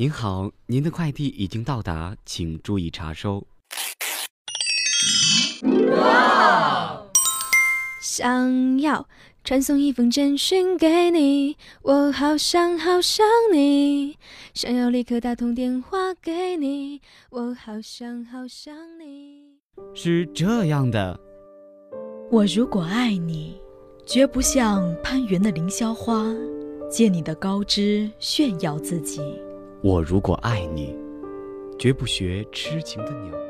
您好，您的快递已经到达，请注意查收。哇！想要传送一封简讯给你，我好想好想你。想要立刻打通电话给你，我好想好想你。是这样的，我如果爱你，绝不像攀援的凌霄花，借你的高枝炫耀自己。我如果爱你，绝不学痴情的鸟儿。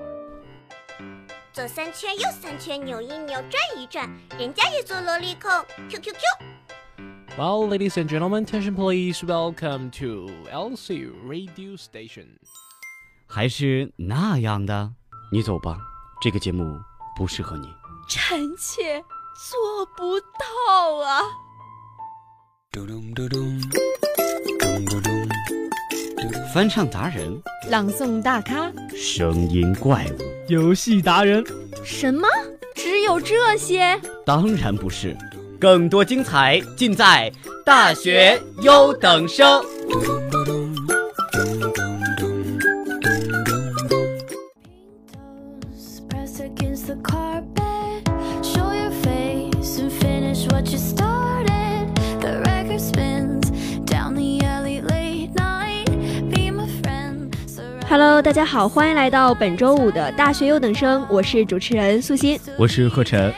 左三圈，右三圈，扭一扭，转一转，人家也做萝莉控。Q Q Q。Well, ladies and gentlemen, attention please. Welcome to LC Radio Station. 还是那样的，你走吧，这个节目不适合你。臣妾做不到啊。嘟咚嘟咚。翻唱达人，朗诵大咖，声音怪物，游戏达人，什么？只有这些？当然不是，更多精彩尽在大学优等生。Hello，大家好，欢迎来到本周五的大学优等生，我是主持人素心，我是贺晨。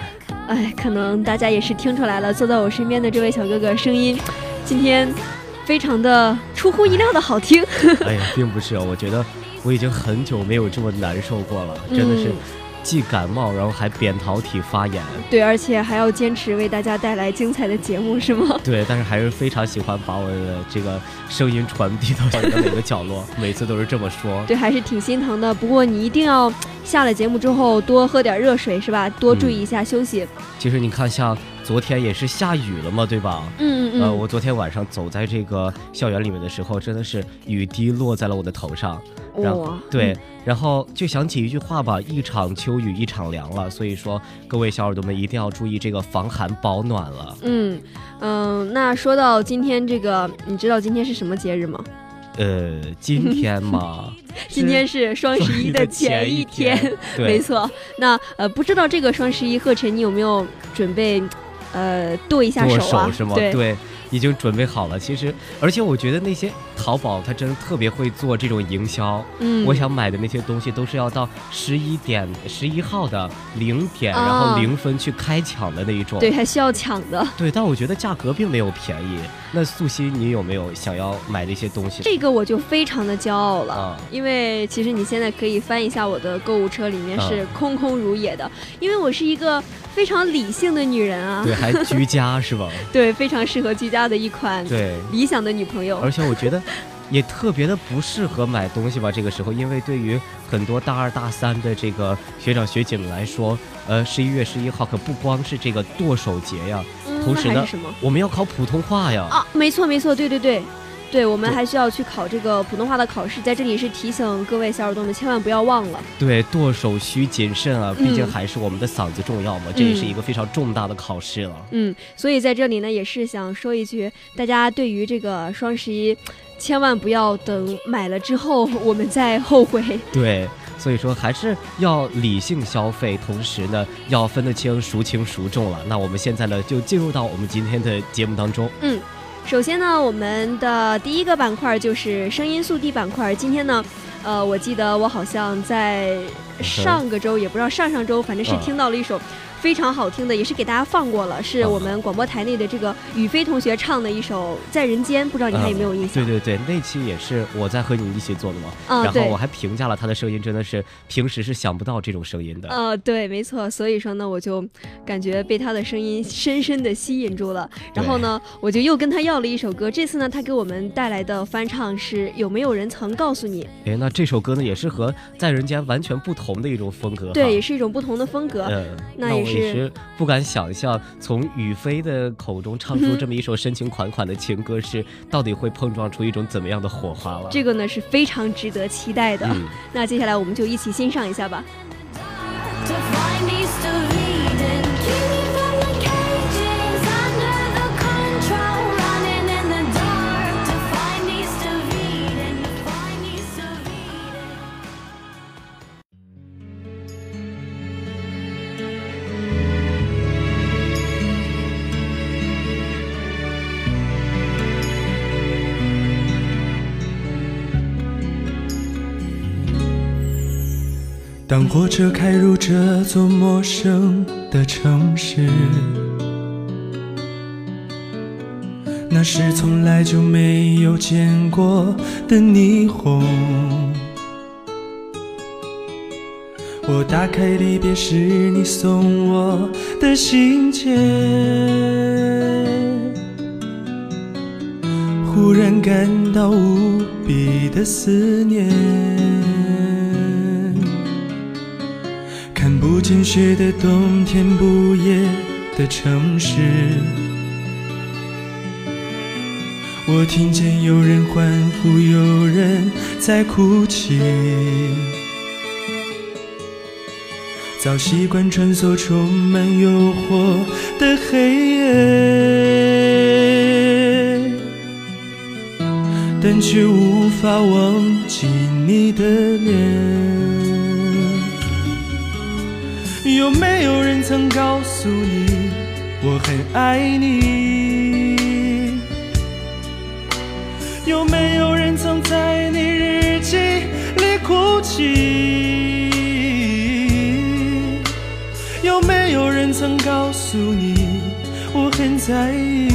哎，可能大家也是听出来了，坐在我身边的这位小哥哥声音，今天非常的出乎意料的好听。哎呀，并不是，我觉得我已经很久没有这么难受过了，真的是。既感冒，然后还扁桃体发炎，对，而且还要坚持为大家带来精彩的节目，是吗？对，但是还是非常喜欢把我的这个声音传递到你的每个角落，每次都是这么说。对，还是挺心疼的。不过你一定要下了节目之后多喝点热水，是吧？多注意一下休息。其实你看，像昨天也是下雨了嘛，对吧？嗯嗯。呃，我昨天晚上走在这个校园里面的时候，真的是雨滴落在了我的头上。哇，对，然后就想起一句话吧：“一场秋雨一场凉了。”所以说，各位小耳朵们一定要注意这个防寒保暖了。嗯嗯，那说到今天这个，你知道今天是什么节日吗？呃，今天嘛，今天是双十一的前一天，没错。那呃，不知道这个双十一，贺晨你有没有准备呃剁一下手啊？是吗？对。已经准备好了，其实，而且我觉得那些淘宝它真的特别会做这种营销。嗯，我想买的那些东西都是要到十一点十一号的零点，然后零分去开抢的那一种。对，还需要抢的。对，但我觉得价格并没有便宜。那素汐，你有没有想要买的一些东西？这个我就非常的骄傲了，因为其实你现在可以翻一下我的购物车，里面是空空如也的，因为我是一个。非常理性的女人啊，对，还 居家是吧？对，非常适合居家的一款对理想的女朋友。而且我觉得也特别的不适合买东西吧，这个时候，因为对于很多大二大三的这个学长学姐们来说，呃，十一月十一号可不光是这个剁手节呀，同时呢，我们要考普通话呀。啊，没错没错，对对对。对，我们还需要去考这个普通话的考试，在这里是提醒各位小耳朵们，千万不要忘了。对，剁手需谨慎啊，毕竟还是我们的嗓子重要嘛，这也是一个非常重大的考试了。嗯，所以在这里呢，也是想说一句，大家对于这个双十一，千万不要等买了之后我们再后悔。对，所以说还是要理性消费，同时呢，要分得清孰轻孰重了。那我们现在呢，就进入到我们今天的节目当中。嗯。首先呢，我们的第一个板块就是声音速递板块。今天呢，呃，我记得我好像在上个周，也不知道上上周，反正是听到了一首。非常好听的，也是给大家放过了，是我们广播台内的这个雨飞同学唱的一首《在人间》，不知道你还有没有印象？对对对，那期也是我在和你一起做的嘛。嗯，然后我还评价了他的声音，真的是平时是想不到这种声音的。呃，对，没错。所以说呢，我就感觉被他的声音深深的吸引住了。然后呢，我就又跟他要了一首歌。这次呢，他给我们带来的翻唱是《有没有人曾告诉你》。哎，那这首歌呢，也是和《在人间》完全不同的一种风格。对，也是一种不同的风格。嗯，那也。也是不敢想象，从雨飞的口中唱出这么一首深情款款的情歌，是 到底会碰撞出一种怎么样的火花了？这个呢是非常值得期待的。那接下来我们就一起欣赏一下吧。当火车开入这座陌生的城市，那是从来就没有见过的霓虹。我打开离别时你送我的信件，忽然感到无比的思念。不见雪的冬天，不夜的城市，我听见有人欢呼，有人在哭泣。早习惯穿梭充满诱惑的黑夜，但却无法忘记你的脸。有没有人曾告诉你我很爱你？有没有人曾在你日记里哭泣？有没有人曾告诉你我很在意，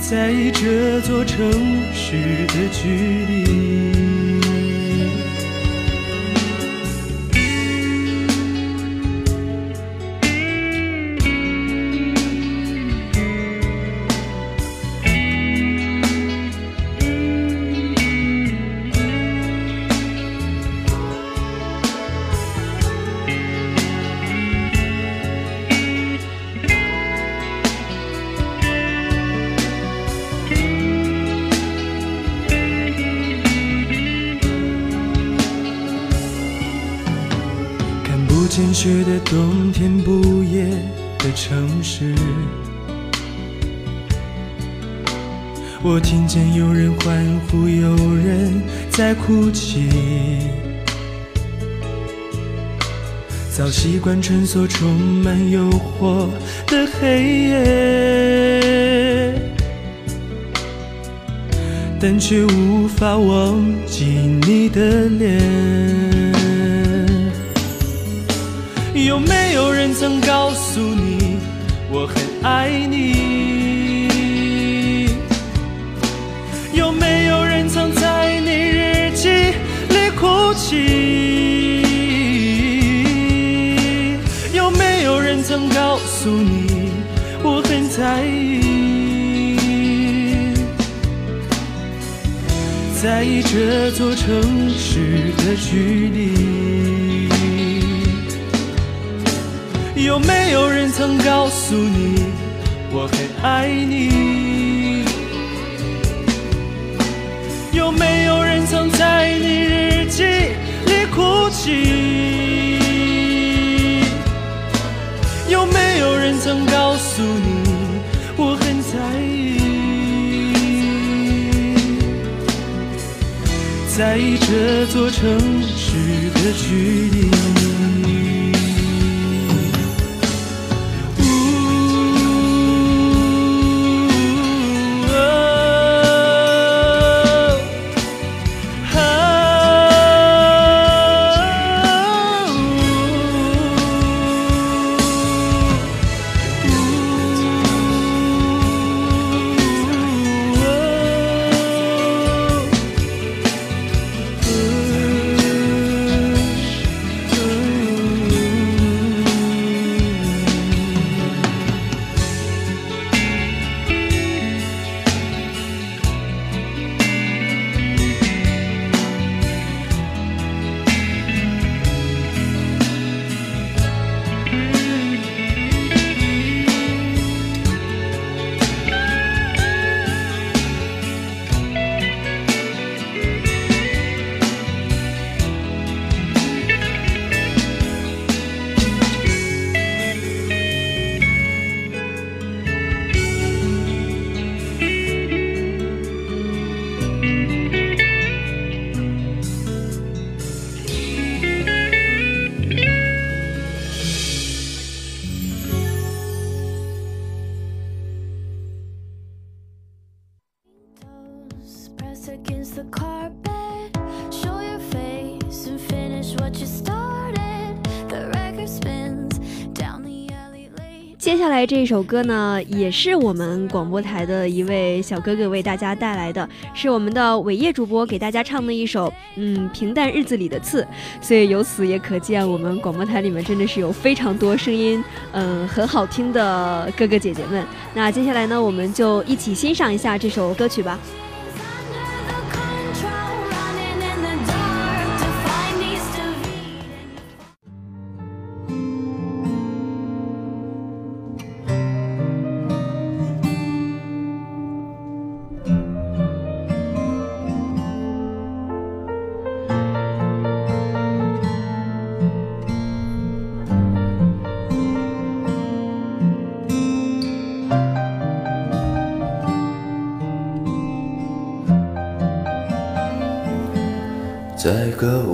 在意这座城市的距离？见雪的冬天，不夜的城市。我听见有人欢呼，有人在哭泣。早习惯穿梭充满诱惑的黑夜，但却无法忘记你的脸。曾告诉你我很爱你？有没有人曾在你日记里哭泣？有没有人曾告诉你我很在意？在意这座城市的距离？有没有人曾告诉你我很爱你？有没有人曾在你日记里哭泣？有没有人曾告诉你我很在意？在意这座城市的距离来这首歌呢，也是我们广播台的一位小哥哥为大家带来的，是我们的伟业主播给大家唱的一首，嗯，平淡日子里的刺。所以由此也可见，我们广播台里面真的是有非常多声音，嗯，很好听的哥哥姐姐们。那接下来呢，我们就一起欣赏一下这首歌曲吧。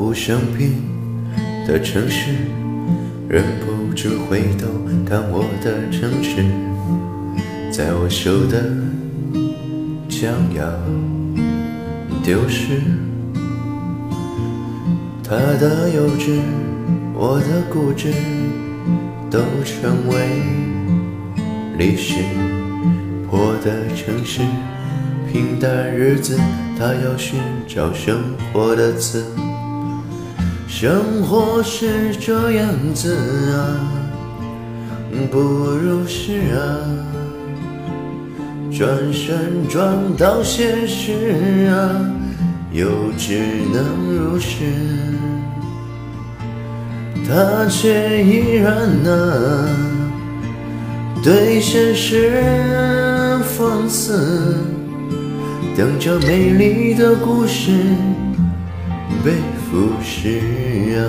不生病的城市，忍不住回头看我的城市，在我手的将要丢失。他的幼稚，我的固执，都成为历史。破的城市，平淡日子。他要寻找生活的刺，生活是这样子啊，不如是啊，转身撞到现实啊，又只能如是。他却依然啊，对现实放肆。等着美丽的故事被腐蚀啊，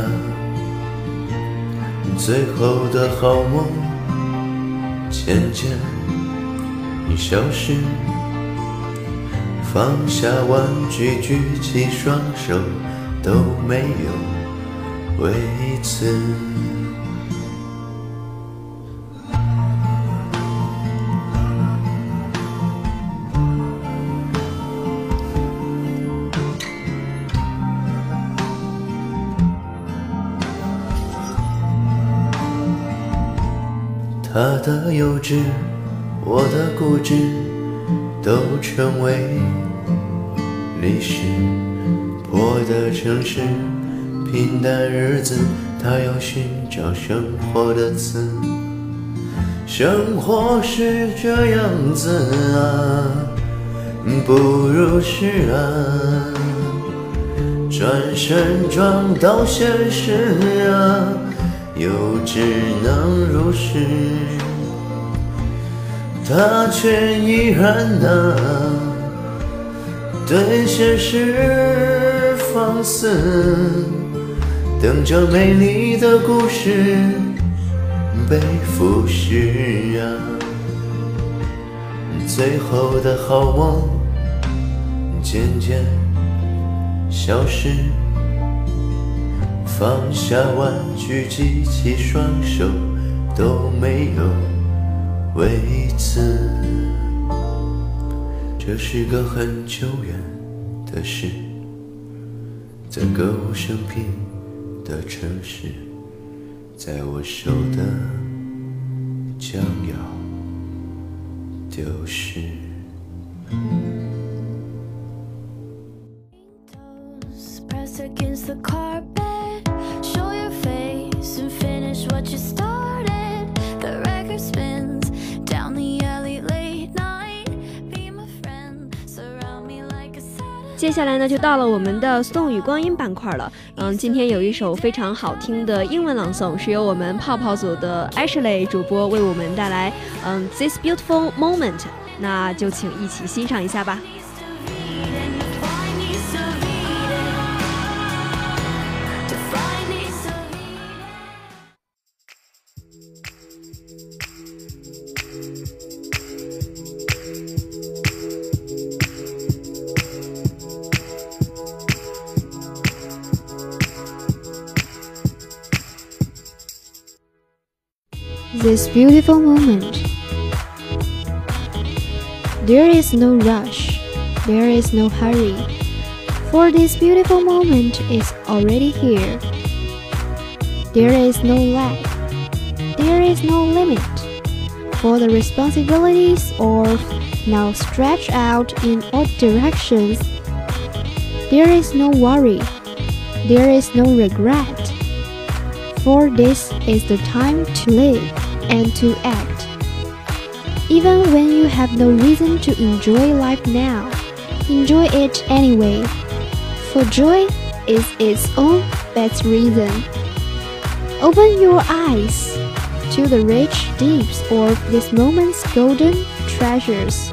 最后的好梦渐渐消失，放下玩具，举起双手都没有位置。他的幼稚，我的固执，都成为历史。破的城市，平淡日子，他要寻找生活的刺。生活是这样子啊，不如是啊，转身撞到现实啊。又只能如是，他却依然啊，对现实放肆，等着美丽的故事被腐蚀啊，最后的好梦渐渐消失。放下玩具，举起双手，都没有位子。这是个很久远的事，在歌舞升平的城市，在我手的将要丢失。接下来呢，就到了我们的宋雨光阴板块了。嗯，今天有一首非常好听的英文朗诵，是由我们泡泡组的 Ashley 主播为我们带来。嗯，This beautiful moment，那就请一起欣赏一下吧。This beautiful moment. There is no rush, there is no hurry, for this beautiful moment is already here. There is no lag, there is no limit, for the responsibilities or now stretch out in all directions. There is no worry, there is no regret, for this is the time to live and to act. Even when you have no reason to enjoy life now, enjoy it anyway, for joy is its own best reason. Open your eyes to the rich deeps of this moment's golden treasures.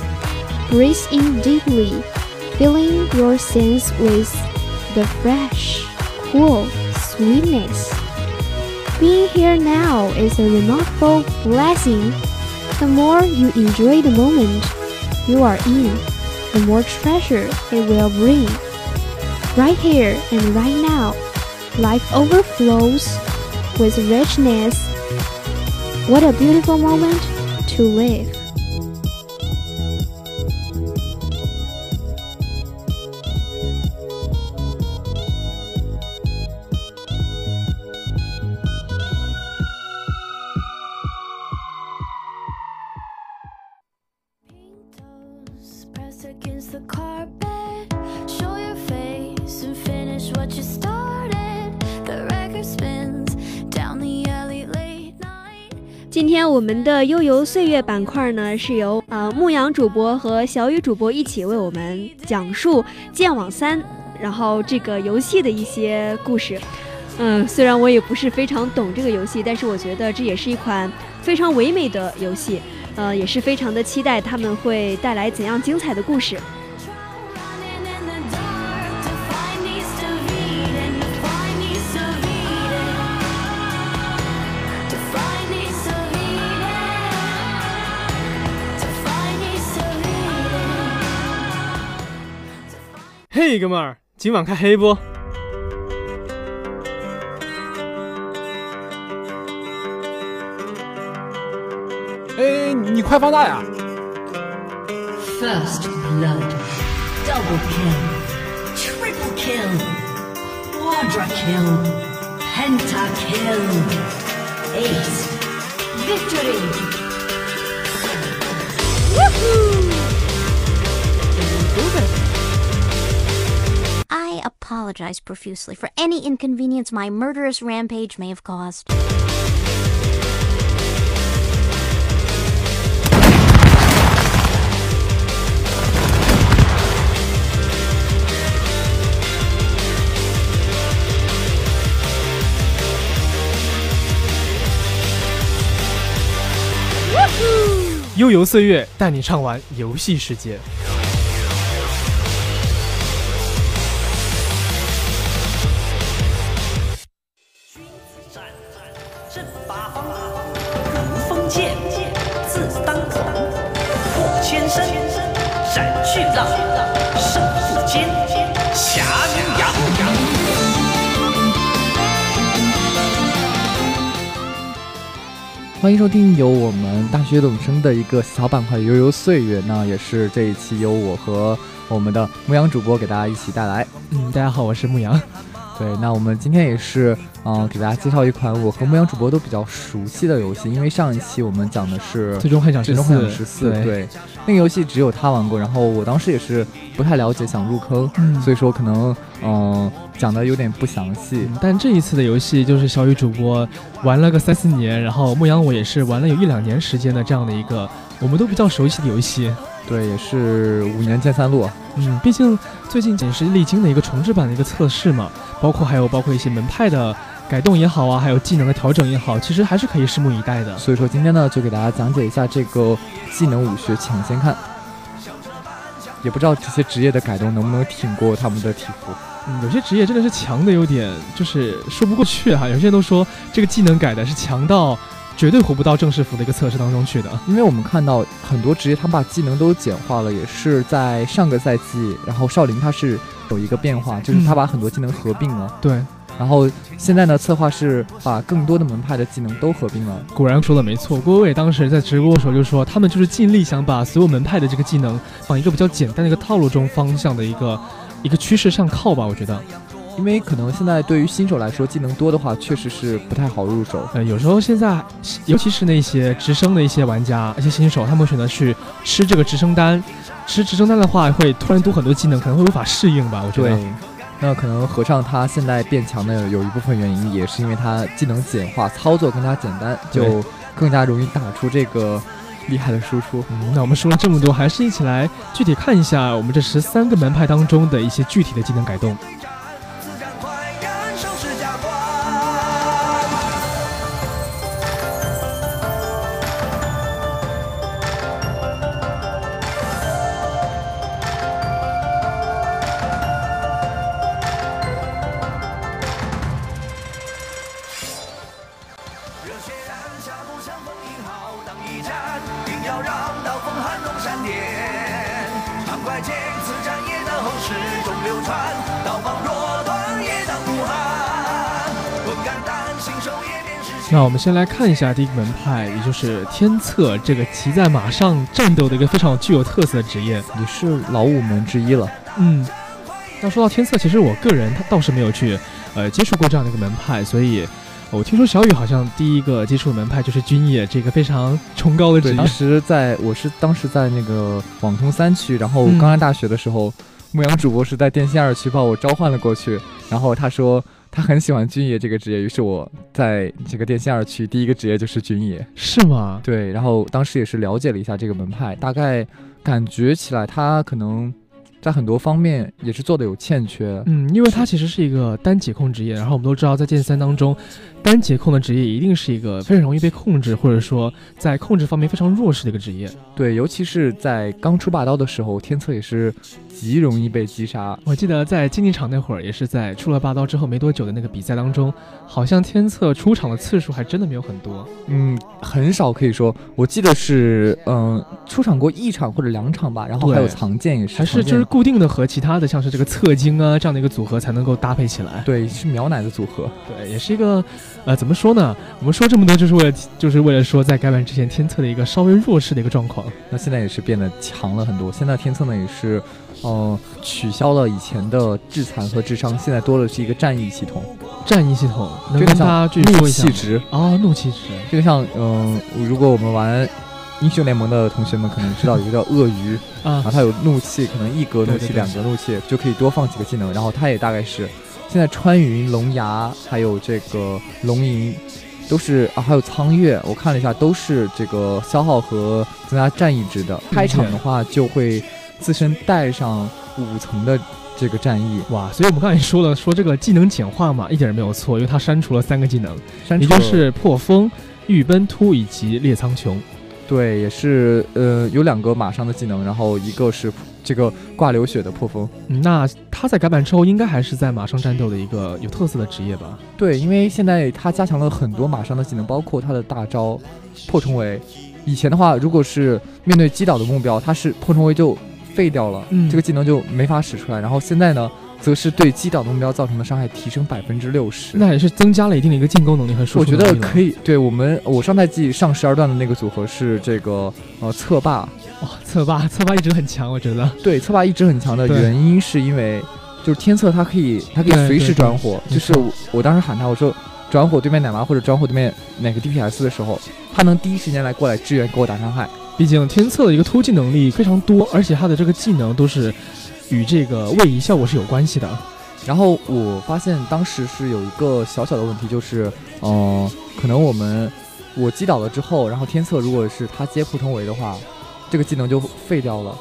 Breathe in deeply, filling your sense with the fresh, cool sweetness. Being here now is a remarkable blessing. The more you enjoy the moment you are in, the more treasure it will bring. Right here and right now, life overflows with richness. What a beautiful moment to live. 今天我们的悠游岁月板块呢，是由呃牧羊主播和小雨主播一起为我们讲述《剑网三》，然后这个游戏的一些故事。嗯，虽然我也不是非常懂这个游戏，但是我觉得这也是一款非常唯美的游戏。呃，也是非常的期待他们会带来怎样精彩的故事。嘿，哥们儿，今晚开黑不？哎，你快放大呀！First blood, double kill, triple kill, quadra kill, penta kill, ace, victory! Woohoo! I apologize profusely for any inconvenience my murderous rampage may have caused. 悠游岁月，带你畅玩游戏世界。 欢迎收听由我们大学懂生的一个小板块《悠悠岁月》，那也是这一期由我和我们的牧羊主播给大家一起带来。嗯，大家好，我是牧羊。对，那我们今天也是，嗯，给大家介绍一款我和牧羊主播都比较熟悉的游戏。因为上一期我们讲的是《最终幻想十四》，对，那个游戏只有他玩过，然后我当时也是不太了解，想入坑，所以说可能，嗯，讲的有点不详细。但这一次的游戏就是小雨主播玩了个三四年，然后牧羊我也是玩了有一两年时间的这样的一个我们都比较熟悉的游戏。对，也是五年见三路。嗯，毕竟最近仅是历经的一个重置版的一个测试嘛，包括还有包括一些门派的改动也好啊，还有技能的调整也好，其实还是可以拭目以待的。所以说今天呢，就给大家讲解一下这个技能武学抢先看。也不知道这些职业的改动能不能挺过他们的体服。嗯，有些职业真的是强的有点就是说不过去哈。有些人都说这个技能改的是强到。绝对活不到正式服的一个测试当中去的，因为我们看到很多职业他把技能都简化了，也是在上个赛季，然后少林他是有一个变化，就是他把很多技能合并了。对，然后现在呢，策划是把更多的门派的技能都合并了。果然说的没错，郭伟当时在直播的时候就说，他们就是尽力想把所有门派的这个技能往一个比较简单的一个套路中方向的一个一个趋势上靠吧，我觉得。因为可能现在对于新手来说，技能多的话，确实是不太好入手。呃，有时候现在，尤其是那些直升的一些玩家、一些新手，他们选择去吃这个直升单，吃直升单的话，会突然多很多技能，可能会无法适应吧？我觉得。对，那可能和尚他现在变强的有一部分原因，也是因为他技能简化，操作更加简单，就更加容易打出这个厉害的输出。嗯，那我们说了这么多，还是一起来具体看一下我们这十三个门派当中的一些具体的技能改动。先来看一下第一个门派，也就是天策这个骑在马上战斗的一个非常具有特色的职业，也是老五门之一了。嗯，那说到天策，其实我个人他倒是没有去呃接触过这样的一个门派，所以我听说小雨好像第一个接触的门派就是军野这个非常崇高的职业。当时在我是当时在那个网通三区，然后刚上大学的时候，牧羊主播是在电信二区把我召唤了过去，然后他说。他很喜欢军爷这个职业，于是我在这个电信二区第一个职业就是军爷，是吗？对，然后当时也是了解了一下这个门派，大概感觉起来他可能在很多方面也是做的有欠缺。嗯，因为他其实是一个单解控职业，然后我们都知道在剑三当中，单节控的职业一定是一个非常容易被控制，或者说在控制方面非常弱势的一个职业。对，尤其是在刚出霸刀的时候，天策也是。极容易被击杀。我记得在竞技场那会儿，也是在出了霸刀之后没多久的那个比赛当中，好像天策出场的次数还真的没有很多。嗯，很少可以说，我记得是嗯出场过一场或者两场吧。然后还有藏剑也是，还是就是固定的和其他的像是这个侧精啊这样的一个组合才能够搭配起来。对，是秒奶的组合。对，也是一个呃怎么说呢？我们说这么多就是为了就是为了说在改版之前天策的一个稍微弱势的一个状况。那现在也是变得强了很多。现在天策呢也是。呃，取消了以前的致残和智商，现在多的是一个战役系统。战役系统，这个像怒气值啊，怒气值。这个像，嗯，如果我们玩英雄联盟的同学们可能知道，一个叫鳄鱼 啊，它有怒气，可能一格怒气、两格怒气就可以多放几个技能。然后它也大概是现在穿云、龙牙还有这个龙吟都是啊，还有苍月，我看了一下都是这个消耗和增加战役值的。开场的话就会。自身带上五层的这个战役哇，所以我们刚才说了，说这个技能简化嘛，一点也没有错，因为它删除了三个技能，也就是破风、御奔突以及猎苍穹。对，也是呃有两个马上的技能，然后一个是这个挂流血的破风。那他在改版之后，应该还是在马上战斗的一个有特色的职业吧？对，因为现在他加强了很多马上的技能，包括他的大招破重围。以前的话，如果是面对击倒的目标，他是破重围就。废掉了，嗯，这个技能就没法使出来。然后现在呢，则是对击倒的目标造成的伤害提升百分之六十，那也是增加了一定的一个进攻能力和输出能力。我觉得可以，对我们我上赛季上十二段的那个组合是这个呃侧霸，哇，侧霸侧霸一直很强，我觉得。对，侧霸一直很强的原因是因为就是天策它可以它可以随时转火，就是我当时喊他我说转火对面奶妈或者转火对面哪个 DPS 的时候，他能第一时间来过来支援给我打伤害。毕竟天策的一个突击能力非常多，而且他的这个技能都是与这个位移效果是有关系的。然后我发现当时是有一个小小的问题，就是，嗯，可能我们我击倒了之后，然后天策如果是他接普通围的话，这个技能就废掉了。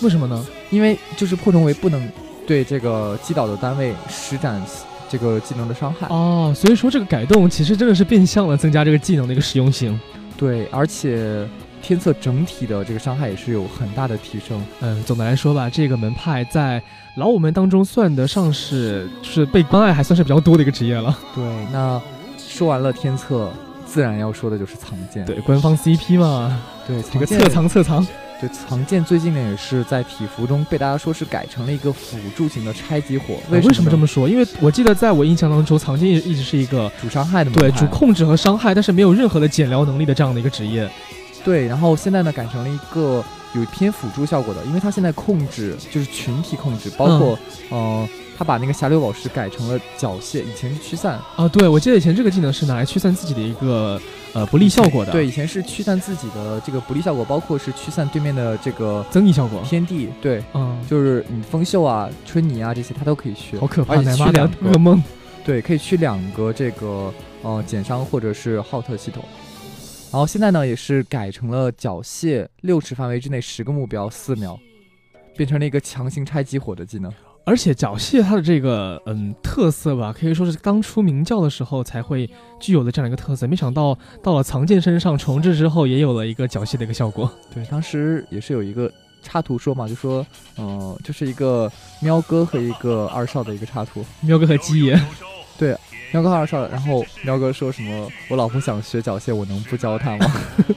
为什么呢？因为就是破重围不能对这个击倒的单位施展这个技能的伤害。哦，所以说这个改动其实真的是变相了增加这个技能的一个实用性。对，而且。天策整体的这个伤害也是有很大的提升。嗯，总的来说吧，这个门派在老五门当中算得上是是被关爱还算是比较多的一个职业了。对，那说完了天策，自然要说的就是藏剑。对，官方 CP 嘛。对，这个侧藏侧藏。对，藏剑最近呢也是在体服中被大家说是改成了一个辅助型的拆击火。为什么这么说？因为我记得在我印象当中，藏剑一直是一个主伤害的，对，主控制和伤害，但是没有任何的减疗能力的这样的一个职业。对，然后现在呢改成了一个有偏辅助效果的，因为它现在控制就是群体控制，包括嗯。他把那个霞流宝石改成了缴械，以前是驱散啊。对，我记得以前这个技能是拿来驱散自己的一个呃不利效果的。对，以前是驱散自己的这个不利效果，包括是驱散对面的这个增益效果。天地，对，嗯，就是你风秀啊、春泥啊这些，他都可以去。好可怕，奶妈两噩梦。对，可以去两个这个呃减伤或者是浩特系统。然后现在呢，也是改成了缴械六尺范围之内十个目标四秒，变成了一个强行拆激活的技能。而且缴械它的这个嗯特色吧，可以说是刚出明教的时候才会具有的这样一个特色。没想到到了藏剑身上重置之后，也有了一个缴械的一个效果。对，当时也是有一个插图说嘛，就说嗯，就是一个喵哥和一个二少的一个插图，喵哥和鸡爷。对，喵哥和二少，然后喵哥说什么？我老婆想学缴械，我能不教她吗？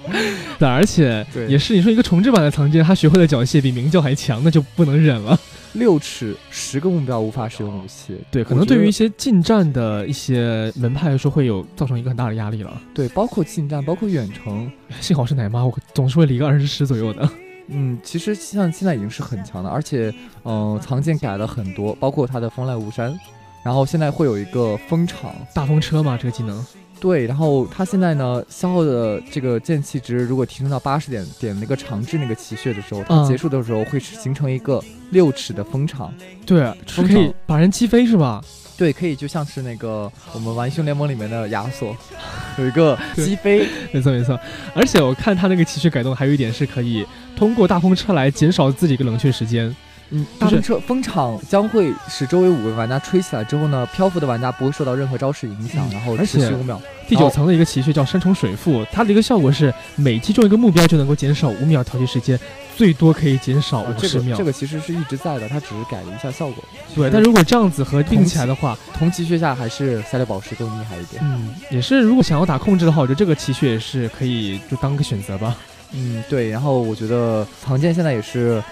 对，而且也是你说一个重置版的藏剑，他学会了缴械比明教还强，那就不能忍了。六尺十个目标无法使用武器，对，可能对于一些近战的一些门派来说，会有造成一个很大的压力了。对，包括近战，包括远程。幸好是奶妈，我总是会离个二十尺左右的。嗯，其实像现在已经是很强的，而且，嗯，藏剑改了很多，包括它的风来无山，然后现在会有一个风场大风车嘛，这个技能。对，然后它现在呢消耗的这个剑气值，如果提升到八十点，点那个长治那个奇穴的时候，它结束的时候会形成一个六尺的风场。对，是可以把人击飞是吧？对，可以就像是那个我们玩英雄联盟里面的亚索，有一个击飞。没错没错，而且我看他那个奇穴改动还有一点是可以通过大风车来减少自己一个冷却时间。嗯，大风车风场将会使周围五个玩家吹起来之后呢，漂浮的玩家不会受到任何招式影响，然后持续五秒。第九层的一个奇穴叫山重水复，它的一个效果是每击中一个目标就能够减少五秒调节时间，最多可以减少五十秒。这个其实是一直在的，它只是改了一下效果。对，但如果这样子合并起来的话，同奇穴下还是赛雷宝石更厉害一点。嗯，也是，如果想要打控制的话，我觉得这个奇穴也是可以就当个选择吧。嗯，对。然后我觉得藏剑现在也是。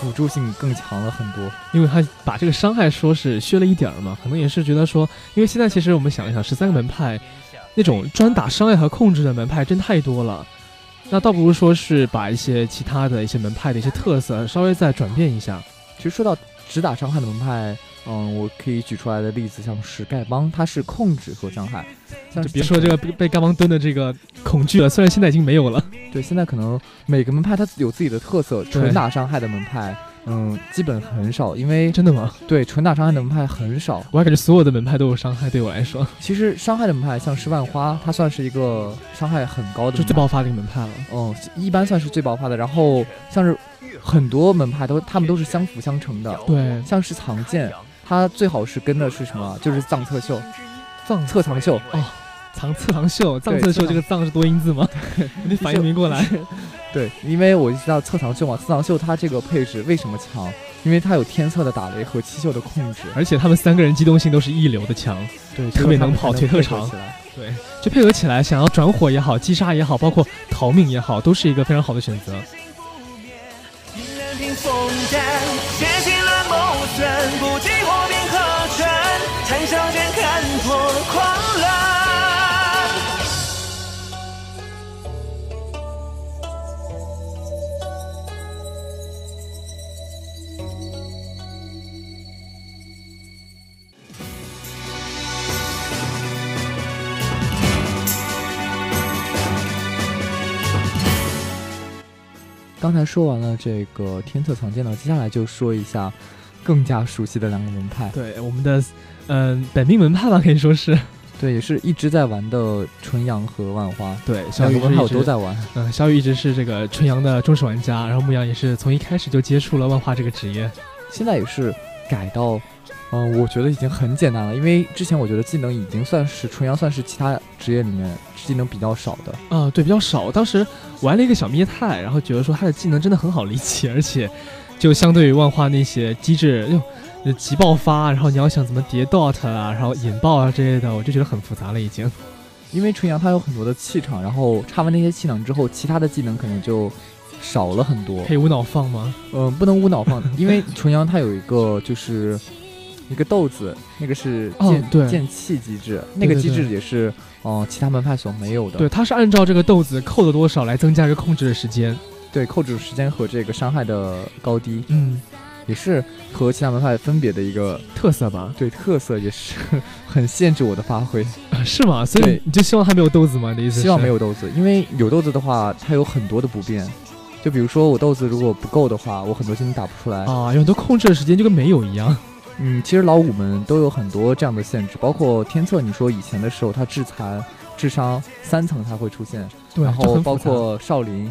辅助性更强了很多，因为他把这个伤害说是削了一点儿嘛，可能也是觉得说，因为现在其实我们想一想，十三个门派，那种专打伤害和控制的门派真太多了，那倒不如说是把一些其他的一些门派的一些特色稍微再转变一下。其实说到只打伤害的门派。嗯，我可以举出来的例子像是丐帮，它是控制和伤害。就别说这个被被丐帮蹲的这个恐惧了，虽然现在已经没有了。对，现在可能每个门派它有自己的特色，纯打伤害的门派，嗯，基本很少。因为真的吗？对，纯打伤害的门派很少。我还感觉所有的门派都有伤害，对我来说。其实伤害的门派像是万花，它算是一个伤害很高的，就最爆发的一个门派了。嗯，一般算是最爆发的。然后像是很多门派都，他们都是相辅相成的。对，像是藏剑。它最好是跟的是什么？就是藏侧秀，藏侧藏秀哦，藏侧藏秀，藏侧秀这个藏是多音字吗？你反应没过来。对，因为我知道侧藏秀嘛，侧藏秀它这个配置为什么强？因为它有天策的打雷和七秀的控制，而且他们三个人机动性都是一流的强，对，特别能跑，腿特长。对，就配合起来，想要转火也好，击杀也好，包括逃命也好，都是一个非常好的选择。风剑血洗了谋权不计划兵和权谈笑间看刚才说完了这个天策藏剑呢，接下来就说一下。更加熟悉的两个门派，对我们的，嗯，本命门派吧，可以说是，对，也是一直在玩的纯阳和万花，对，小雨门派都在玩，嗯，小雨一直是这个纯阳的忠实玩家，然后牧羊也是从一开始就接触了万花这个职业，现在也是改到，嗯，我觉得已经很简单了，因为之前我觉得技能已经算是纯阳算是其他职业里面技能比较少的，啊，对，比较少，当时玩了一个小灭太，然后觉得说他的技能真的很好理解，而且。就相对于万花那些机制，就急爆发，然后你要想怎么叠 dot 啊，然后引爆啊之类的，我就觉得很复杂了已经。因为纯阳他有很多的气场，然后插完那些气场之后，其他的技能可能就少了很多。可以无脑放吗？嗯，不能无脑放，因为纯阳它有一个就是一个豆子，那个是剑剑气机制，那个机制也是哦其他门派所没有的。对，它是按照这个豆子扣的多少来增加一个控制的时间。对，扣制时间和这个伤害的高低，嗯，也是和其他门派分别的一个特色吧？对，特色也是很限制我的发挥，是吗？所以你就希望它没有豆子吗？你的意思？希望没有豆子，因为有豆子的话，它有很多的不便。就比如说我豆子如果不够的话，我很多技能打不出来啊，有很多控制的时间就跟没有一样。嗯，其实老五们都有很多这样的限制，包括天策，你说以前的时候，他致残、智商三层才会出现，对，然后包括少林，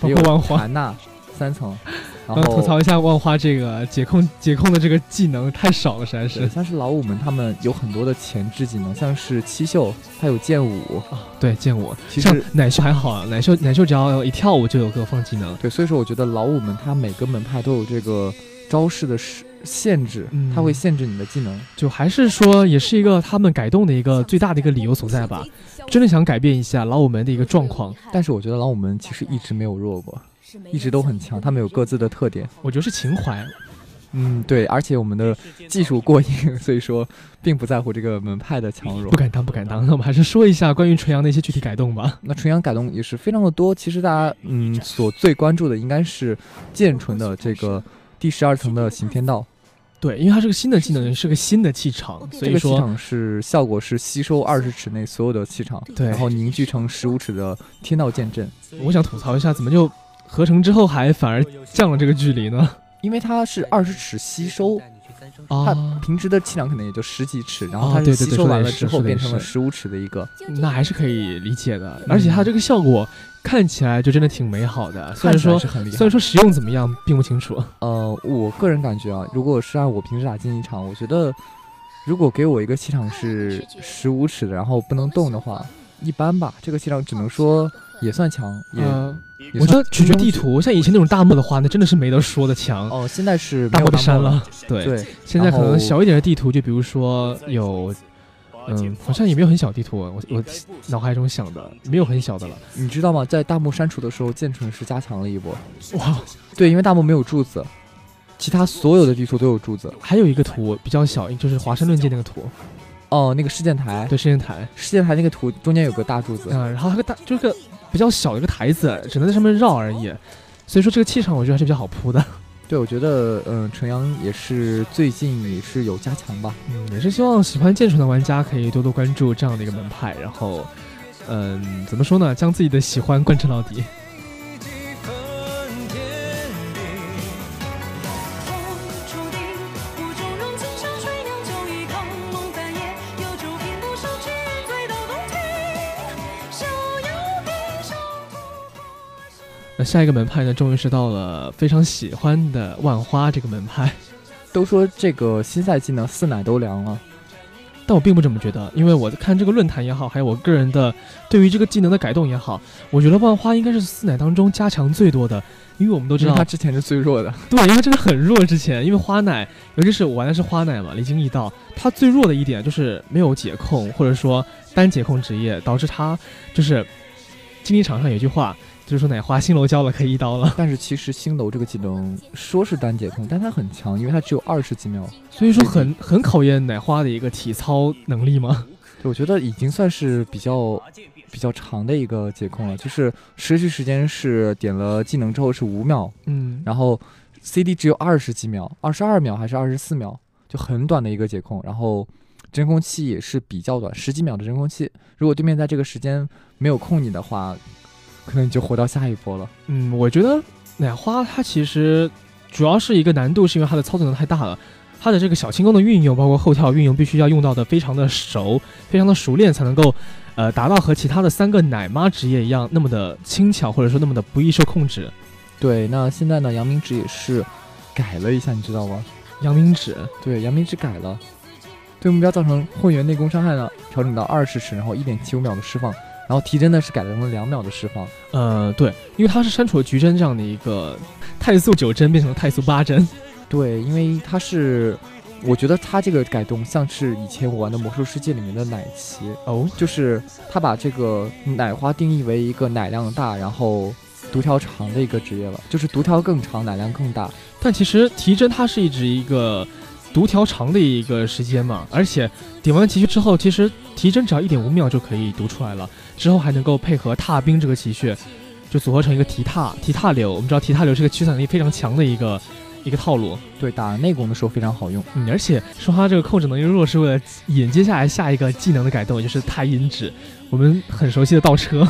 包括万花、韩娜三层，然后吐槽一下万花这个解控解控的这个技能太少了，实在是。像是老五们他们有很多的前置技能，像是七秀，他有剑舞啊，对剑舞。其实奶秀还好啊，奶秀奶秀只要一跳舞就有个放技能。对，所以说我觉得老五们他每个门派都有这个招式的时。限制，它会限制你的技能，就还是说，也是一个他们改动的一个最大的一个理由所在吧。真的想改变一下老五门的一个状况，但是我觉得老五门其实一直没有弱过，一直都很强，他们有各自的特点。我觉得是情怀，嗯，对，而且我们的技术过硬，所以说并不在乎这个门派的强弱。不敢当，不敢当。那我们还是说一下关于纯阳的一些具体改动吧。那纯阳改动也是非常的多，其实大家嗯所最关注的应该是剑纯的这个第十二层的行天道。对，因为它是个新的技能，是个新的气场，所以说气场是效果是吸收二十尺内所有的气场，对，然后凝聚成十五尺的天道剑阵。我想吐槽一下，怎么就合成之后还反而降了这个距离呢？因为它是二十尺吸收，它平时的气量可能也就十几尺，然后它是吸收完了之后变成了十五尺的一个，那还是可以理解的。而且它这个效果。看起来就真的挺美好的，虽然说虽然说使用怎么样并不清楚。呃，我个人感觉啊，如果是按我平时打竞技场，我觉得如果给我一个气场是十五尺的，然后不能动的话，一般吧。这个气场只能说也算强，也我觉得取决地图。像以前那种大漠的话，那真的是没得说的强。哦，现在是大漠的山了，对，对现在可能小一点的地图，就比如说有。嗯，好像也没有很小地图，我我脑海中想的没有很小的了。你知道吗？在大漠删除的时候，建成是加强了一波。哇，对，因为大漠没有柱子，其他所有的地图都有柱子。还有一个图比较小，就是华盛顿界那个图。哦，那个事件台。对，事件台，事件台那个图中间有个大柱子。嗯，然后那个大就是个比较小的一个台子，只能在上面绕而已。所以说这个气场我觉得还是比较好铺的。对，我觉得，嗯，纯阳也是最近也是有加强吧，嗯，也是希望喜欢剑纯的玩家可以多多关注这样的一个门派，然后，嗯，怎么说呢，将自己的喜欢贯彻到底。那下一个门派呢？终于是到了非常喜欢的万花这个门派。都说这个新赛季呢，四奶都凉了，但我并不这么觉得。因为我看这个论坛也好，还有我个人的对于这个技能的改动也好，我觉得万花应该是四奶当中加强最多的。因为我们都知道他之前是最弱的，对，因为他真的很弱。之前因为花奶，尤其是我玩的是花奶嘛，离经易道，他最弱的一点就是没有解控，或者说单解控职业，导致他就是竞技场上有句话。就是说奶花新楼交了可以一刀了，但是其实新楼这个技能说是单解控，但它很强，因为它只有二十几秒，所以说很很考验奶花的一个体操能力吗？我觉得已经算是比较比较长的一个解控了，就是持续时间是点了技能之后是五秒，嗯，然后 CD 只有二十几秒，二十二秒还是二十四秒，就很短的一个解控，然后真空期也是比较短，十几秒的真空期，如果对面在这个时间没有控你的话。可能你就活到下一波了。嗯，我觉得奶花它其实主要是一个难度，是因为它的操作能太大了。它的这个小轻功的运用，包括后跳运用，必须要用到的非常的熟，非常的熟练，才能够呃达到和其他的三个奶妈职业一样那么的轻巧，或者说那么的不易受控制。对，那现在呢，阳明指也是改了一下，你知道吗？阳明指，对，阳明指改了，对目标造成混元内功伤害呢，调整到二十尺，然后一点七五秒的释放。然后提针呢是改成了两秒的释放，呃，对，因为它是删除了局针这样的一个太速九针变成了太速八针，对，因为它是，我觉得它这个改动像是以前我玩的魔兽世界里面的奶骑哦，就是它把这个奶花定义为一个奶量大，然后独条长的一个职业了，就是独条更长，奶量更大，但其实提针它是一直一个。独条长的一个时间嘛，而且点完奇穴之后，其实提针只要一点五秒就可以读出来了。之后还能够配合踏冰这个奇穴，就组合成一个提踏提踏流。我们知道提踏流是个驱散力非常强的一个一个套路，对，打内功的时候非常好用。嗯，而且说它这个控制能力弱，是为了引接下来下一个技能的改动，也就是太阴指，我们很熟悉的倒车。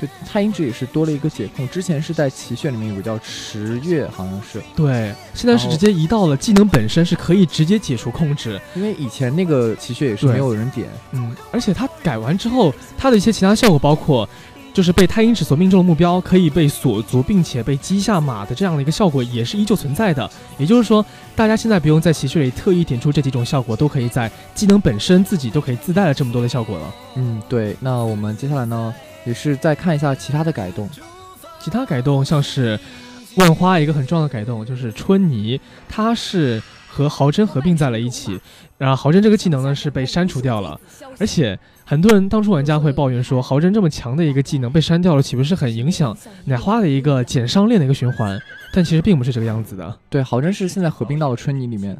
对，太阴指也是多了一个解控。之前是在奇穴里面有个叫池月，好像是。对，现在是直接移到了技能本身是可以直接解除控制，因为以前那个奇穴也是没有人点。嗯，而且它改完之后，它的一些其他效果包括，就是被太阴指所命中的目标可以被锁足，并且被击下马的这样的一个效果也是依旧存在的。也就是说，大家现在不用在奇穴里特意点出这几种效果，都可以在技能本身自己都可以自带了这么多的效果了。嗯，对。那我们接下来呢？也是再看一下其他的改动，其他改动像是万花一个很重要的改动就是春泥，它是和豪真合并在了一起，然后豪真这个技能呢是被删除掉了，而且很多人当初玩家会抱怨说豪真这么强的一个技能被删掉了，岂不是很影响奶花的一个减伤链的一个循环？但其实并不是这个样子的。对，豪真是现在合并到了春泥里面，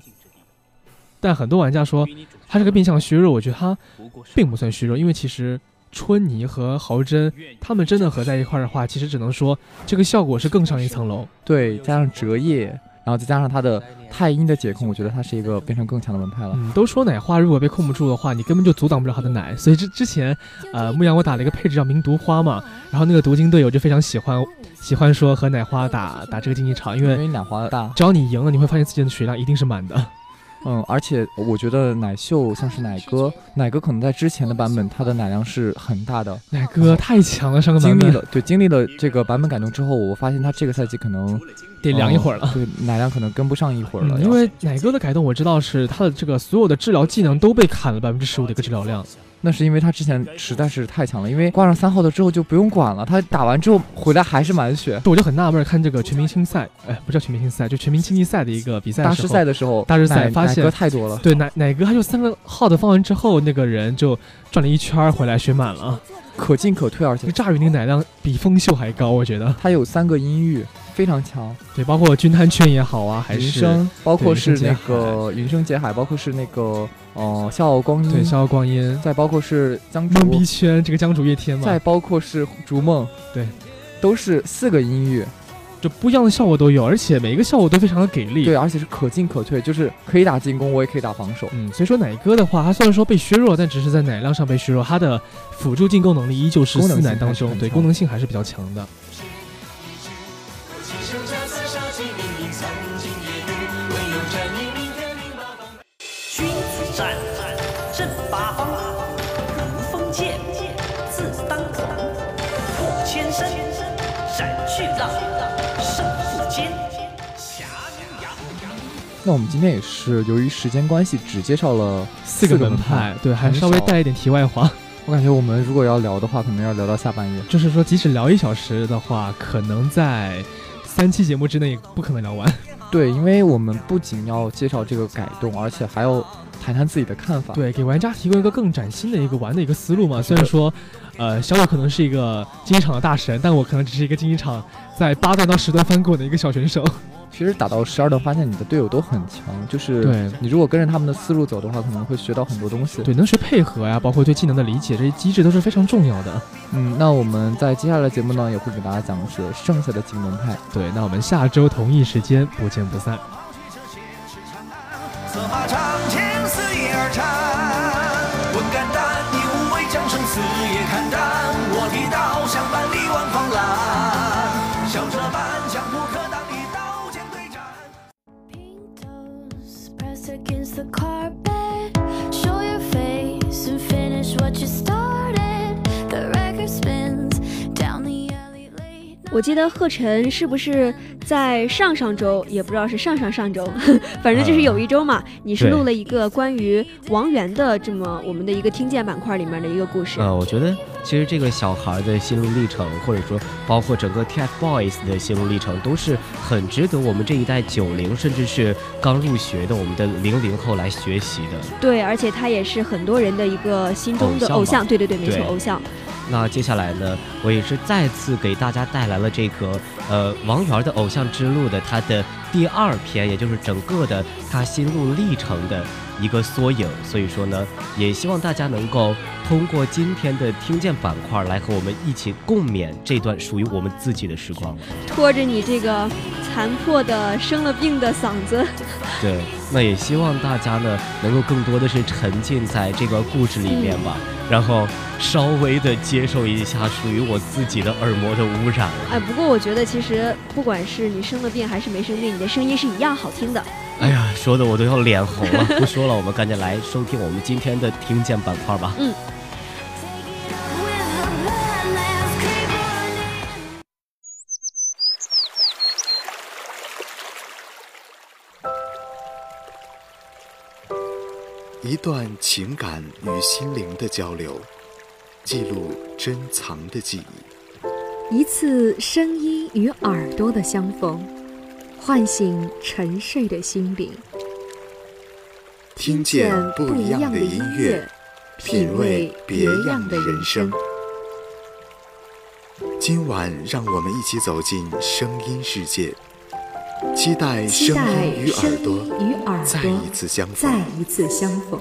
但很多玩家说他这个变相虚弱，我觉得他并不算虚弱，因为其实。春泥和豪真，他们真的合在一块儿的话，其实只能说这个效果是更上一层楼。对，加上折叶，然后再加上他的太阴的解控，我觉得他是一个变成更强的门派了。嗯，都说奶花如果被控不住的话，你根本就阻挡不了他的奶。所以之之前，呃，牧羊我打了一个配置叫明毒花嘛，然后那个毒精队友就非常喜欢喜欢说和奶花打打这个竞技场，因为奶花大，只要你赢了，你会发现自己的血量一定是满的。嗯，而且我觉得奶秀像是奶哥，奶哥可能在之前的版本，他的奶量是很大的。奶哥太强了，上个版本经历了对经历了这个版本改动之后，我发现他这个赛季可能得凉一会儿了，对奶量可能跟不上一会儿了。因为奶哥的改动我知道是他的这个所有的治疗技能都被砍了百分之十五的一个治疗量。那是因为他之前实在是太强了，因为挂上三号的之后就不用管了，他打完之后回来还是满血。我就很纳闷，看这个全明星赛，哎，不叫全明星赛，就全民竞技赛的一个比赛大师赛的时候，大师赛发现太多了。对，哪哪哥他就三个号的放完之后，那个人就转了一圈回来血满了，可进可退，而且炸鱼那个奶量比风秀还高，我觉得他有三个音域。非常强，对，包括军滩圈也好啊，还是包括是那个云生结海，包括是那个呃笑傲光阴，对，笑傲光阴，再包括是江梦逼圈这个江主月天嘛，再包括是逐梦，对，都是四个音域，就不一样的效果都有，而且每一个效果都非常的给力，对，而且是可进可退，就是可以打进攻，我也可以打防守，嗯，所以说奶哥的话，他虽然说被削弱，但只是在奶量上被削弱，他的辅助进攻能力依旧是四奶当中，对，功能性还是比较强的。那我们今天也是由于时间关系，只介绍了四个门派，对，还稍微带一点题外话。我感觉我们如果要聊的话，可能要聊到下半夜。就是说，即使聊一小时的话，可能在三期节目之内不可能聊完。对，因为我们不仅要介绍这个改动，而且还要谈谈自己的看法。对，给玩家提供一个更崭新的一个玩的一个思路嘛。虽然说，呃，小友可能是一个竞技场的大神，但我可能只是一个竞技场在八段到十段翻滚的一个小选手。其实打到十二段，发现你的队友都很强，就是你如果跟着他们的思路走的话，可能会学到很多东西。对，能学配合呀，包括对技能的理解，这些机制都是非常重要的。嗯，那我们在接下来的节目呢，也会给大家讲的是剩下的几门派。对，那我们下周同一时间不见不散。car 我记得贺晨是不是在上上周，也不知道是上上上周，反正就是有一周嘛，你是录了一个关于王源的这么我们的一个听见板块里面的一个故事。呃，我觉得其实这个小孩的心路历程，或者说包括整个 TFBOYS 的心路历程，都是很值得我们这一代九零甚至是刚入学的我们的零零后来学习的。对，而且他也是很多人的一个心中的偶像。对对对，没错，偶像。那接下来呢，我也是再次给大家带来了这个呃王源的偶像之路的他的第二篇，也就是整个的他心路历程的一个缩影。所以说呢，也希望大家能够通过今天的听见板块来和我们一起共勉这段属于我们自己的时光。拖着你这个残破的、生了病的嗓子。对，那也希望大家呢能够更多的是沉浸在这个故事里面吧。然后稍微的接受一下属于我自己的耳膜的污染。哎，不过我觉得其实不管是你生了病还是没生病，你的声音是一样好听的。哎呀，说的我都要脸红了。不说了，我们赶紧来收听我们今天的听见板块吧。嗯。一段情感与心灵的交流，记录珍藏的记忆；一次声音与耳朵的相逢，唤醒沉睡的心灵。听见不一样的音乐，品味别样的人生。今晚，让我们一起走进声音世界。期待声音与耳朵再一次相逢。再一次相逢。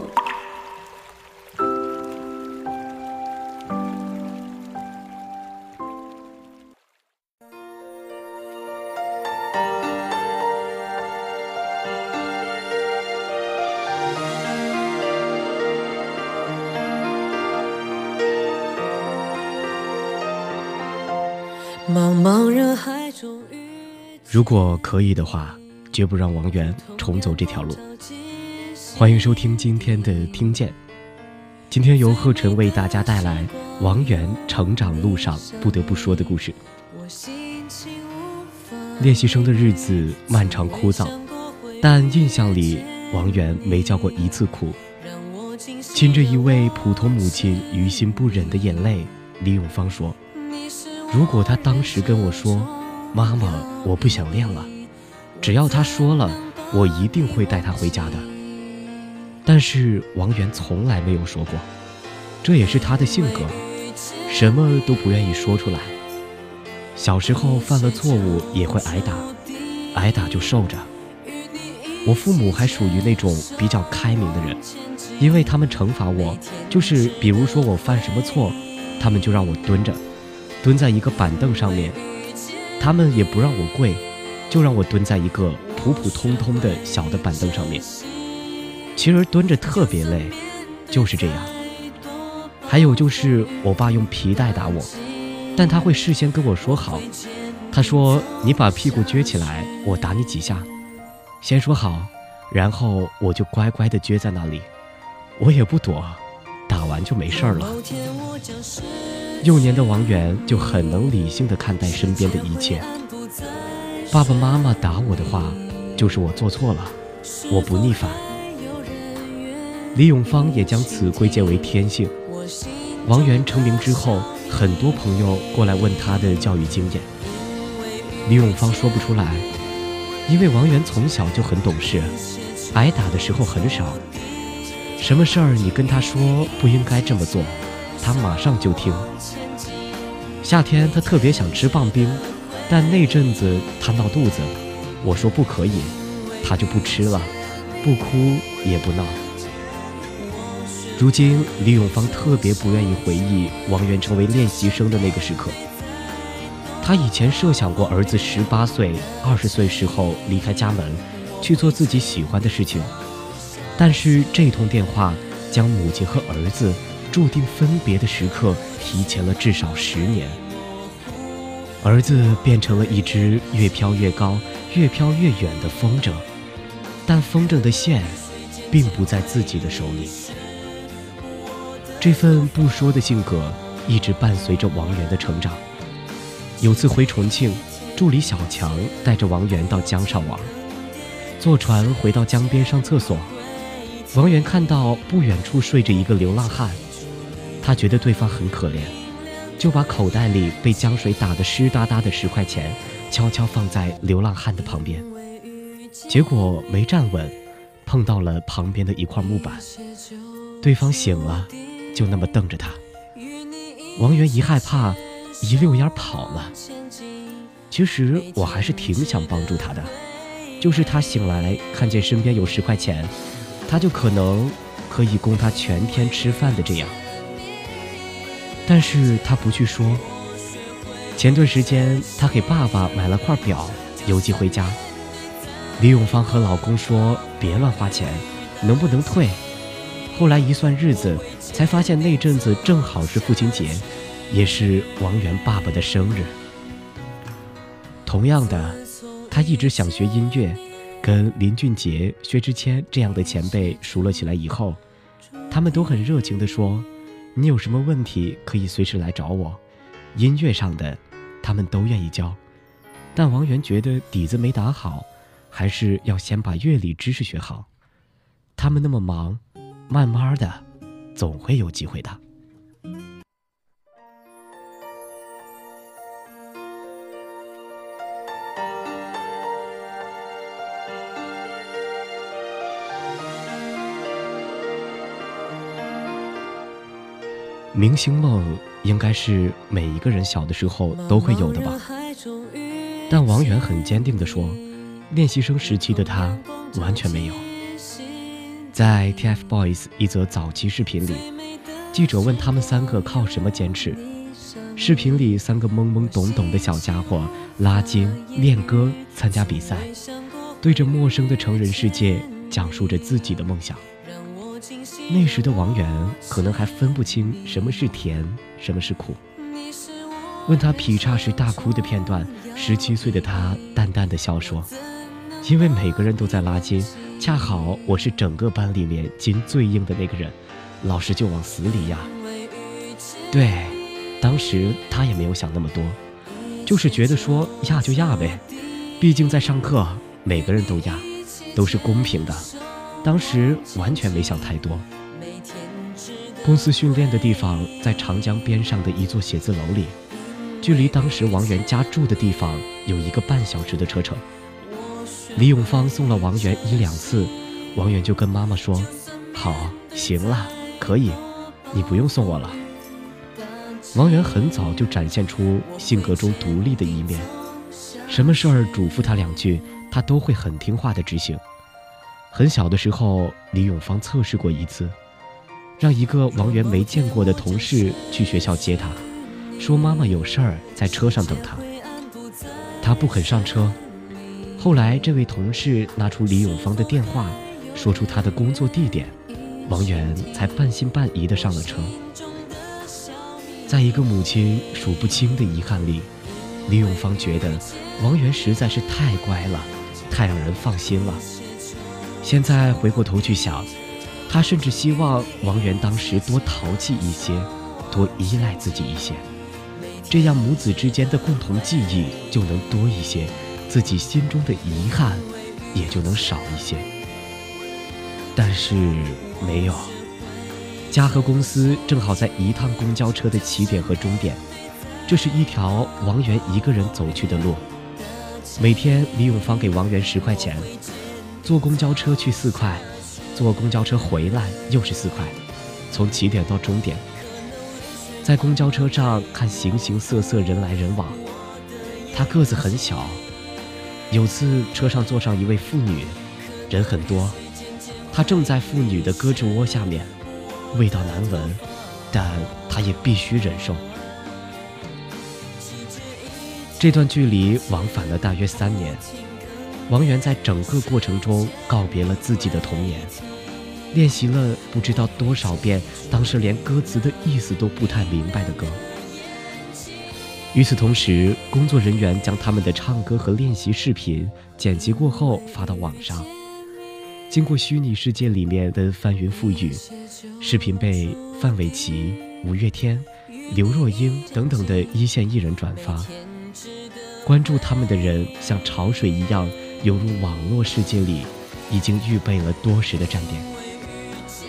如果可以的话，绝不让王源重走这条路。欢迎收听今天的听见，今天由贺晨为大家带来王源成长路上不得不说的故事。练习生的日子漫长枯燥，但印象里王源没叫过一次苦。亲着一位普通母亲于心不忍的眼泪，李永芳说：“如果他当时跟我说。”妈妈，我不想练了。只要他说了，我一定会带他回家的。但是王源从来没有说过，这也是他的性格，什么都不愿意说出来。小时候犯了错误也会挨打，挨打就受着。我父母还属于那种比较开明的人，因为他们惩罚我，就是比如说我犯什么错，他们就让我蹲着，蹲在一个板凳上面。他们也不让我跪，就让我蹲在一个普普通通的小的板凳上面。其实蹲着特别累，就是这样。还有就是我爸用皮带打我，但他会事先跟我说好，他说你把屁股撅起来，我打你几下，先说好，然后我就乖乖的撅在那里，我也不躲，打完就没事了。幼年的王源就很能理性的看待身边的一切。爸爸妈妈打我的话，就是我做错了，我不逆反。李永芳也将此归结为天性。王源成名之后，很多朋友过来问他的教育经验，李永芳说不出来，因为王源从小就很懂事，挨打的时候很少。什么事儿你跟他说不应该这么做。他马上就听。夏天他特别想吃棒冰，但那阵子他闹肚子，我说不可以，他就不吃了，不哭也不闹。如今李永芳特别不愿意回忆王源成为练习生的那个时刻。他以前设想过儿子十八岁、二十岁时候离开家门，去做自己喜欢的事情，但是这通电话将母亲和儿子。注定分别的时刻提前了至少十年，儿子变成了一只越飘越高、越飘越远的风筝，但风筝的线并不在自己的手里。这份不说的性格一直伴随着王源的成长。有次回重庆，助理小强带着王源到江上玩，坐船回到江边上厕所，王源看到不远处睡着一个流浪汉。他觉得对方很可怜，就把口袋里被江水打得湿哒哒的十块钱悄悄放在流浪汉的旁边。结果没站稳，碰到了旁边的一块木板。对方醒了，就那么瞪着他。王源一害怕，一溜烟跑了。其实我还是挺想帮助他的，就是他醒来看见身边有十块钱，他就可能可以供他全天吃饭的这样。但是他不去说。前段时间，他给爸爸买了块表，邮寄回家。李永芳和老公说别乱花钱，能不能退？后来一算日子，才发现那阵子正好是父亲节，也是王源爸爸的生日。同样的，他一直想学音乐，跟林俊杰、薛之谦这样的前辈熟了起来以后，他们都很热情地说：“你有什么问题可以随时来找我，音乐上的。”他们都愿意教，但王源觉得底子没打好，还是要先把乐理知识学好。他们那么忙，慢慢的，总会有机会的。明星梦。应该是每一个人小的时候都会有的吧，但王源很坚定地说，练习生时期的他完全没有。在 TFBOYS 一则早期视频里，记者问他们三个靠什么坚持。视频里三个懵懵懂懂的小家伙拉筋、练歌、参加比赛，对着陌生的成人世界讲述着自己的梦想。那时的王源可能还分不清什么是甜，什么是苦。问他劈叉时大哭的片段，十七岁的他淡淡的笑说：“因为每个人都在拉筋，恰好我是整个班里面筋最硬的那个人，老师就往死里压。”对，当时他也没有想那么多，就是觉得说压就压呗，毕竟在上课，每个人都压，都是公平的。当时完全没想太多。公司训练的地方在长江边上的一座写字楼里，距离当时王源家住的地方有一个半小时的车程。李永芳送了王源一两次，王源就跟妈妈说：“好，行了，可以，你不用送我了。”王源很早就展现出性格中独立的一面，什么事儿嘱咐他两句，他都会很听话的执行。很小的时候，李永芳测试过一次。让一个王源没见过的同事去学校接他，说妈妈有事儿在车上等他。他不肯上车。后来这位同事拿出李永芳的电话，说出他的工作地点，王源才半信半疑的上了车。在一个母亲数不清的遗憾里，李永芳觉得王源实在是太乖了，太让人放心了。现在回过头去想。他甚至希望王源当时多淘气一些，多依赖自己一些，这样母子之间的共同记忆就能多一些，自己心中的遗憾也就能少一些。但是没有，嘉禾公司正好在一趟公交车的起点和终点，这是一条王源一个人走去的路。每天李永芳给王源十块钱，坐公交车去四块。坐公交车回来又是四块，从起点到终点，在公交车上看形形色色人来人往。他个子很小，有次车上坐上一位妇女，人很多，他正在妇女的胳肢窝下面，味道难闻，但他也必须忍受。这段距离往返了大约三年。王源在整个过程中告别了自己的童年，练习了不知道多少遍当时连歌词的意思都不太明白的歌。与此同时，工作人员将他们的唱歌和练习视频剪辑过后发到网上，经过虚拟世界里面的翻云覆雨，视频被范玮琪、五月天、刘若英等等的一线艺人转发，关注他们的人像潮水一样。犹如网络世界里已经预备了多时的站点，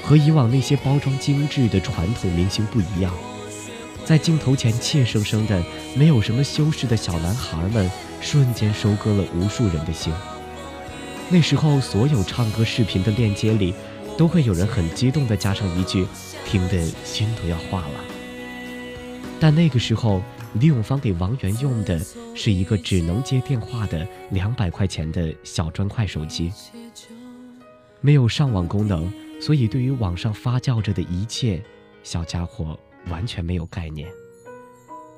和以往那些包装精致的传统明星不一样，在镜头前怯生生的、没有什么修饰的小男孩们，瞬间收割了无数人的心。那时候，所有唱歌视频的链接里，都会有人很激动地加上一句：“听得心都要化了。”但那个时候，李永芳给王源用的是一个只能接电话的两百块钱的小砖块手机，没有上网功能，所以对于网上发酵着的一切，小家伙完全没有概念。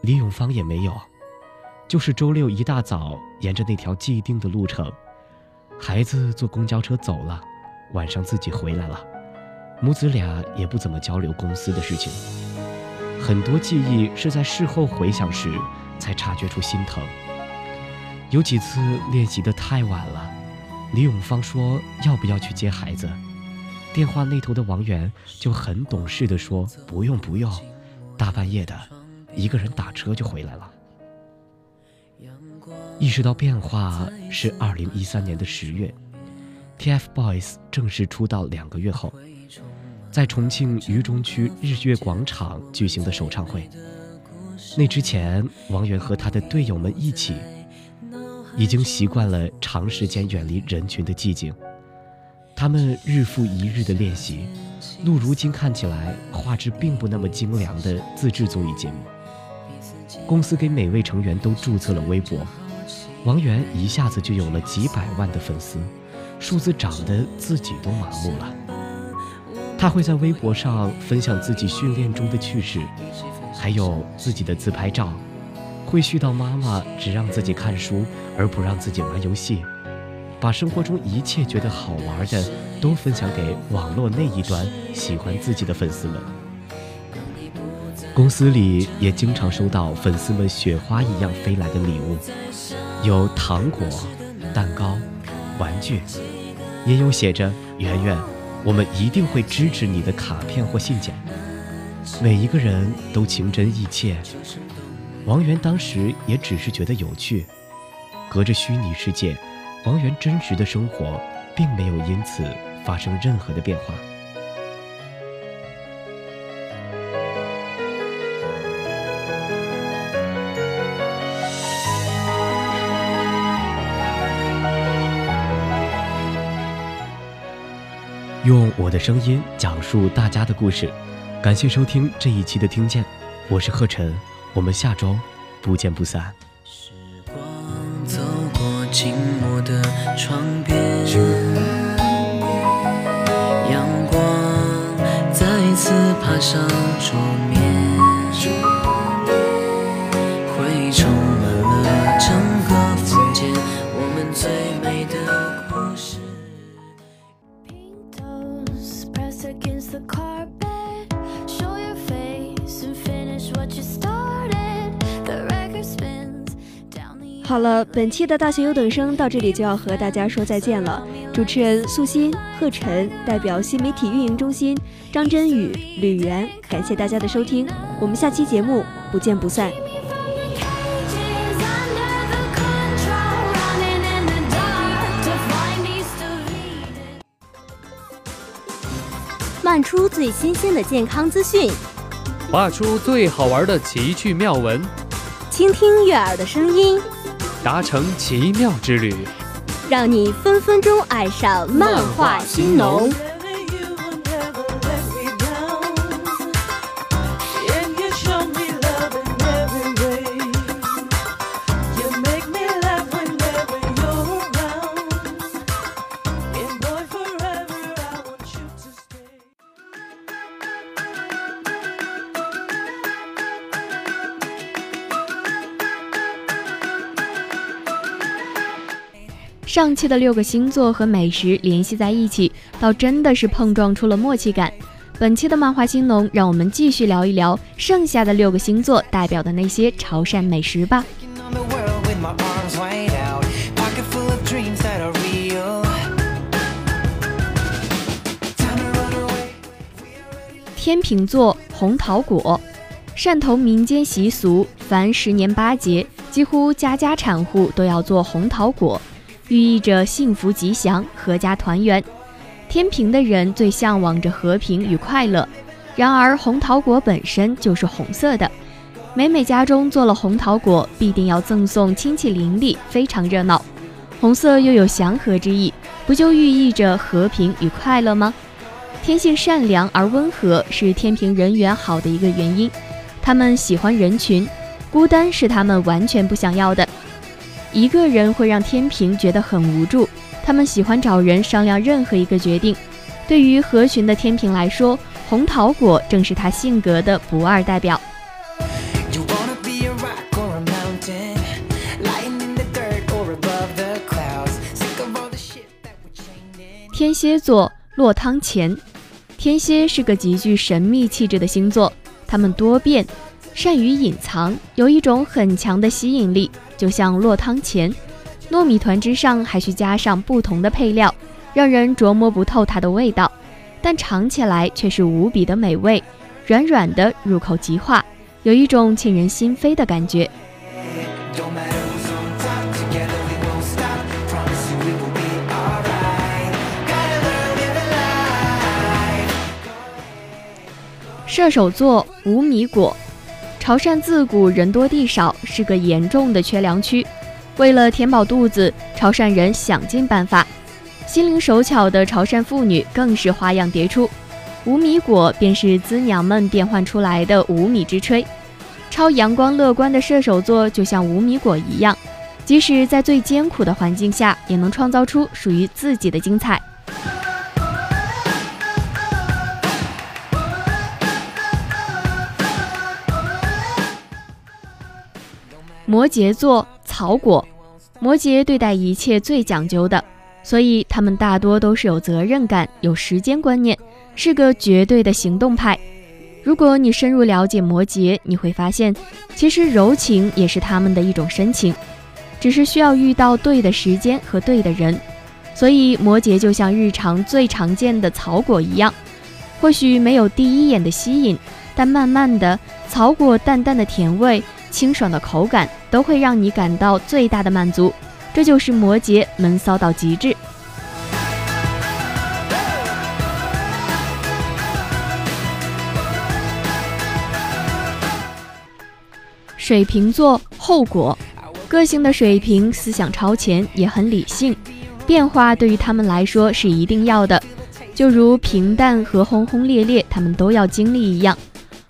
李永芳也没有，就是周六一大早沿着那条既定的路程，孩子坐公交车走了，晚上自己回来了，母子俩也不怎么交流公司的事情。很多记忆是在事后回想时才察觉出心疼。有几次练习的太晚了，李永芳说要不要去接孩子，电话那头的王源就很懂事的说不用不用，大半夜的，一个人打车就回来了。意识到变化是二零一三年的十月，TFBOYS 正式出道两个月后。在重庆渝中区日月广场举行的首唱会，那之前，王源和他的队友们一起，已经习惯了长时间远离人群的寂静。他们日复一日的练习，录如今看起来画质并不那么精良的自制综艺节目。公司给每位成员都注册了微博，王源一下子就有了几百万的粉丝，数字涨得自己都麻木了。他会在微博上分享自己训练中的趣事，还有自己的自拍照，会絮叨妈妈只让自己看书而不让自己玩游戏，把生活中一切觉得好玩的都分享给网络那一端喜欢自己的粉丝们。公司里也经常收到粉丝们雪花一样飞来的礼物，有糖果、蛋糕、玩具，也有写着“圆圆”。我们一定会支持你的卡片或信件，每一个人都情真意切。王源当时也只是觉得有趣，隔着虚拟世界，王源真实的生活并没有因此发生任何的变化。用我的声音讲述大家的故事，感谢收听这一期的听见，我是贺晨，我们下周不见不散。时光走过静默的窗边，阳光再次爬上好了，本期的大学优等生到这里就要和大家说再见了。主持人素心、贺晨代表新媒体运营中心，张真宇、吕媛，感谢大家的收听，我们下期节目不见不散。漫出最新鲜的健康资讯，画出最好玩的奇趣妙文，倾听悦耳的声音。达成奇妙之旅，让你分分钟爱上漫画新农。上期的六个星座和美食联系在一起，倒真的是碰撞出了默契感。本期的漫画新农，让我们继续聊一聊剩下的六个星座代表的那些潮汕美食吧。天秤座红桃果，汕头民间习俗，凡十年八节，几乎家家产户都要做红桃果。寓意着幸福吉祥、阖家团圆。天平的人最向往着和平与快乐，然而红桃果本身就是红色的。每每家中做了红桃果，必定要赠送亲戚邻里，非常热闹。红色又有祥和之意，不就寓意着和平与快乐吗？天性善良而温和是天平人缘好的一个原因。他们喜欢人群，孤单是他们完全不想要的。一个人会让天平觉得很无助，他们喜欢找人商量任何一个决定。对于合群的天平来说，红桃果正是他性格的不二代表。天蝎座落汤前，天蝎是个极具神秘气质的星座，他们多变，善于隐藏，有一种很强的吸引力，就像落汤钱，糯米团之上还需加上不同的配料，让人琢磨不透它的味道，但尝起来却是无比的美味，软软的，入口即化，有一种沁人心扉的感觉。射手座无米果，潮汕自古人多地少，是个严重的缺粮区。为了填饱肚子，潮汕人想尽办法，心灵手巧的潮汕妇女更是花样迭出。无米果便是滋娘们变换出来的无米之炊。超阳光乐观的射手座就像无米果一样，即使在最艰苦的环境下，也能创造出属于自己的精彩。摩羯座草果，摩羯对待一切最讲究的，所以他们大多都是有责任感、有时间观念，是个绝对的行动派。如果你深入了解摩羯，你会发现，其实柔情也是他们的一种深情，只是需要遇到对的时间和对的人。所以摩羯就像日常最常见的草果一样，或许没有第一眼的吸引，但慢慢的，草果淡淡的甜味。清爽的口感都会让你感到最大的满足，这就是摩羯闷骚到极致。水瓶座后果，个性的水瓶思想超前，也很理性，变化对于他们来说是一定要的，就如平淡和轰轰烈烈他们都要经历一样。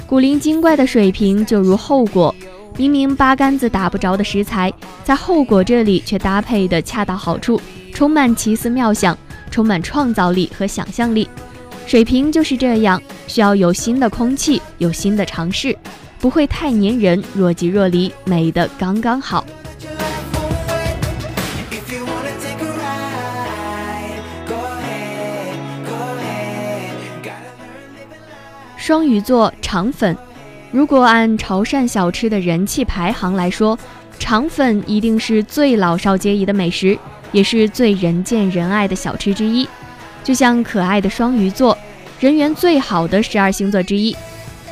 古灵精怪的水瓶就如后果。明明八竿子打不着的食材，在后果这里却搭配的恰到好处，充满奇思妙想，充满创造力和想象力。水平就是这样，需要有新的空气，有新的尝试，不会太粘人，若即若离，美的刚刚好。双鱼座肠粉。如果按潮汕小吃的人气排行来说，肠粉一定是最老少皆宜的美食，也是最人见人爱的小吃之一。就像可爱的双鱼座，人缘最好的十二星座之一，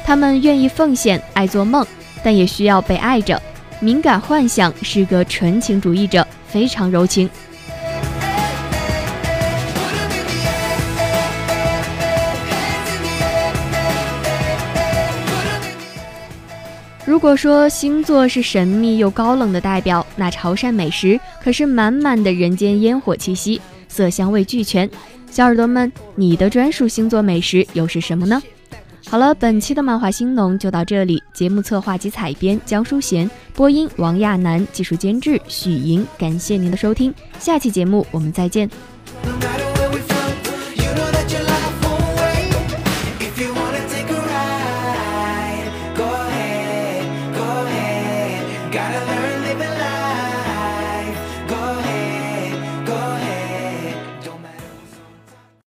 他们愿意奉献，爱做梦，但也需要被爱着。敏感幻想，是个纯情主义者，非常柔情。如果说星座是神秘又高冷的代表，那潮汕美食可是满满的人间烟火气息，色香味俱全。小耳朵们，你的专属星座美食又是什么呢？好了，本期的漫画星农就到这里。节目策划及采编江淑贤，播音王亚楠，技术监制许莹。感谢您的收听，下期节目我们再见。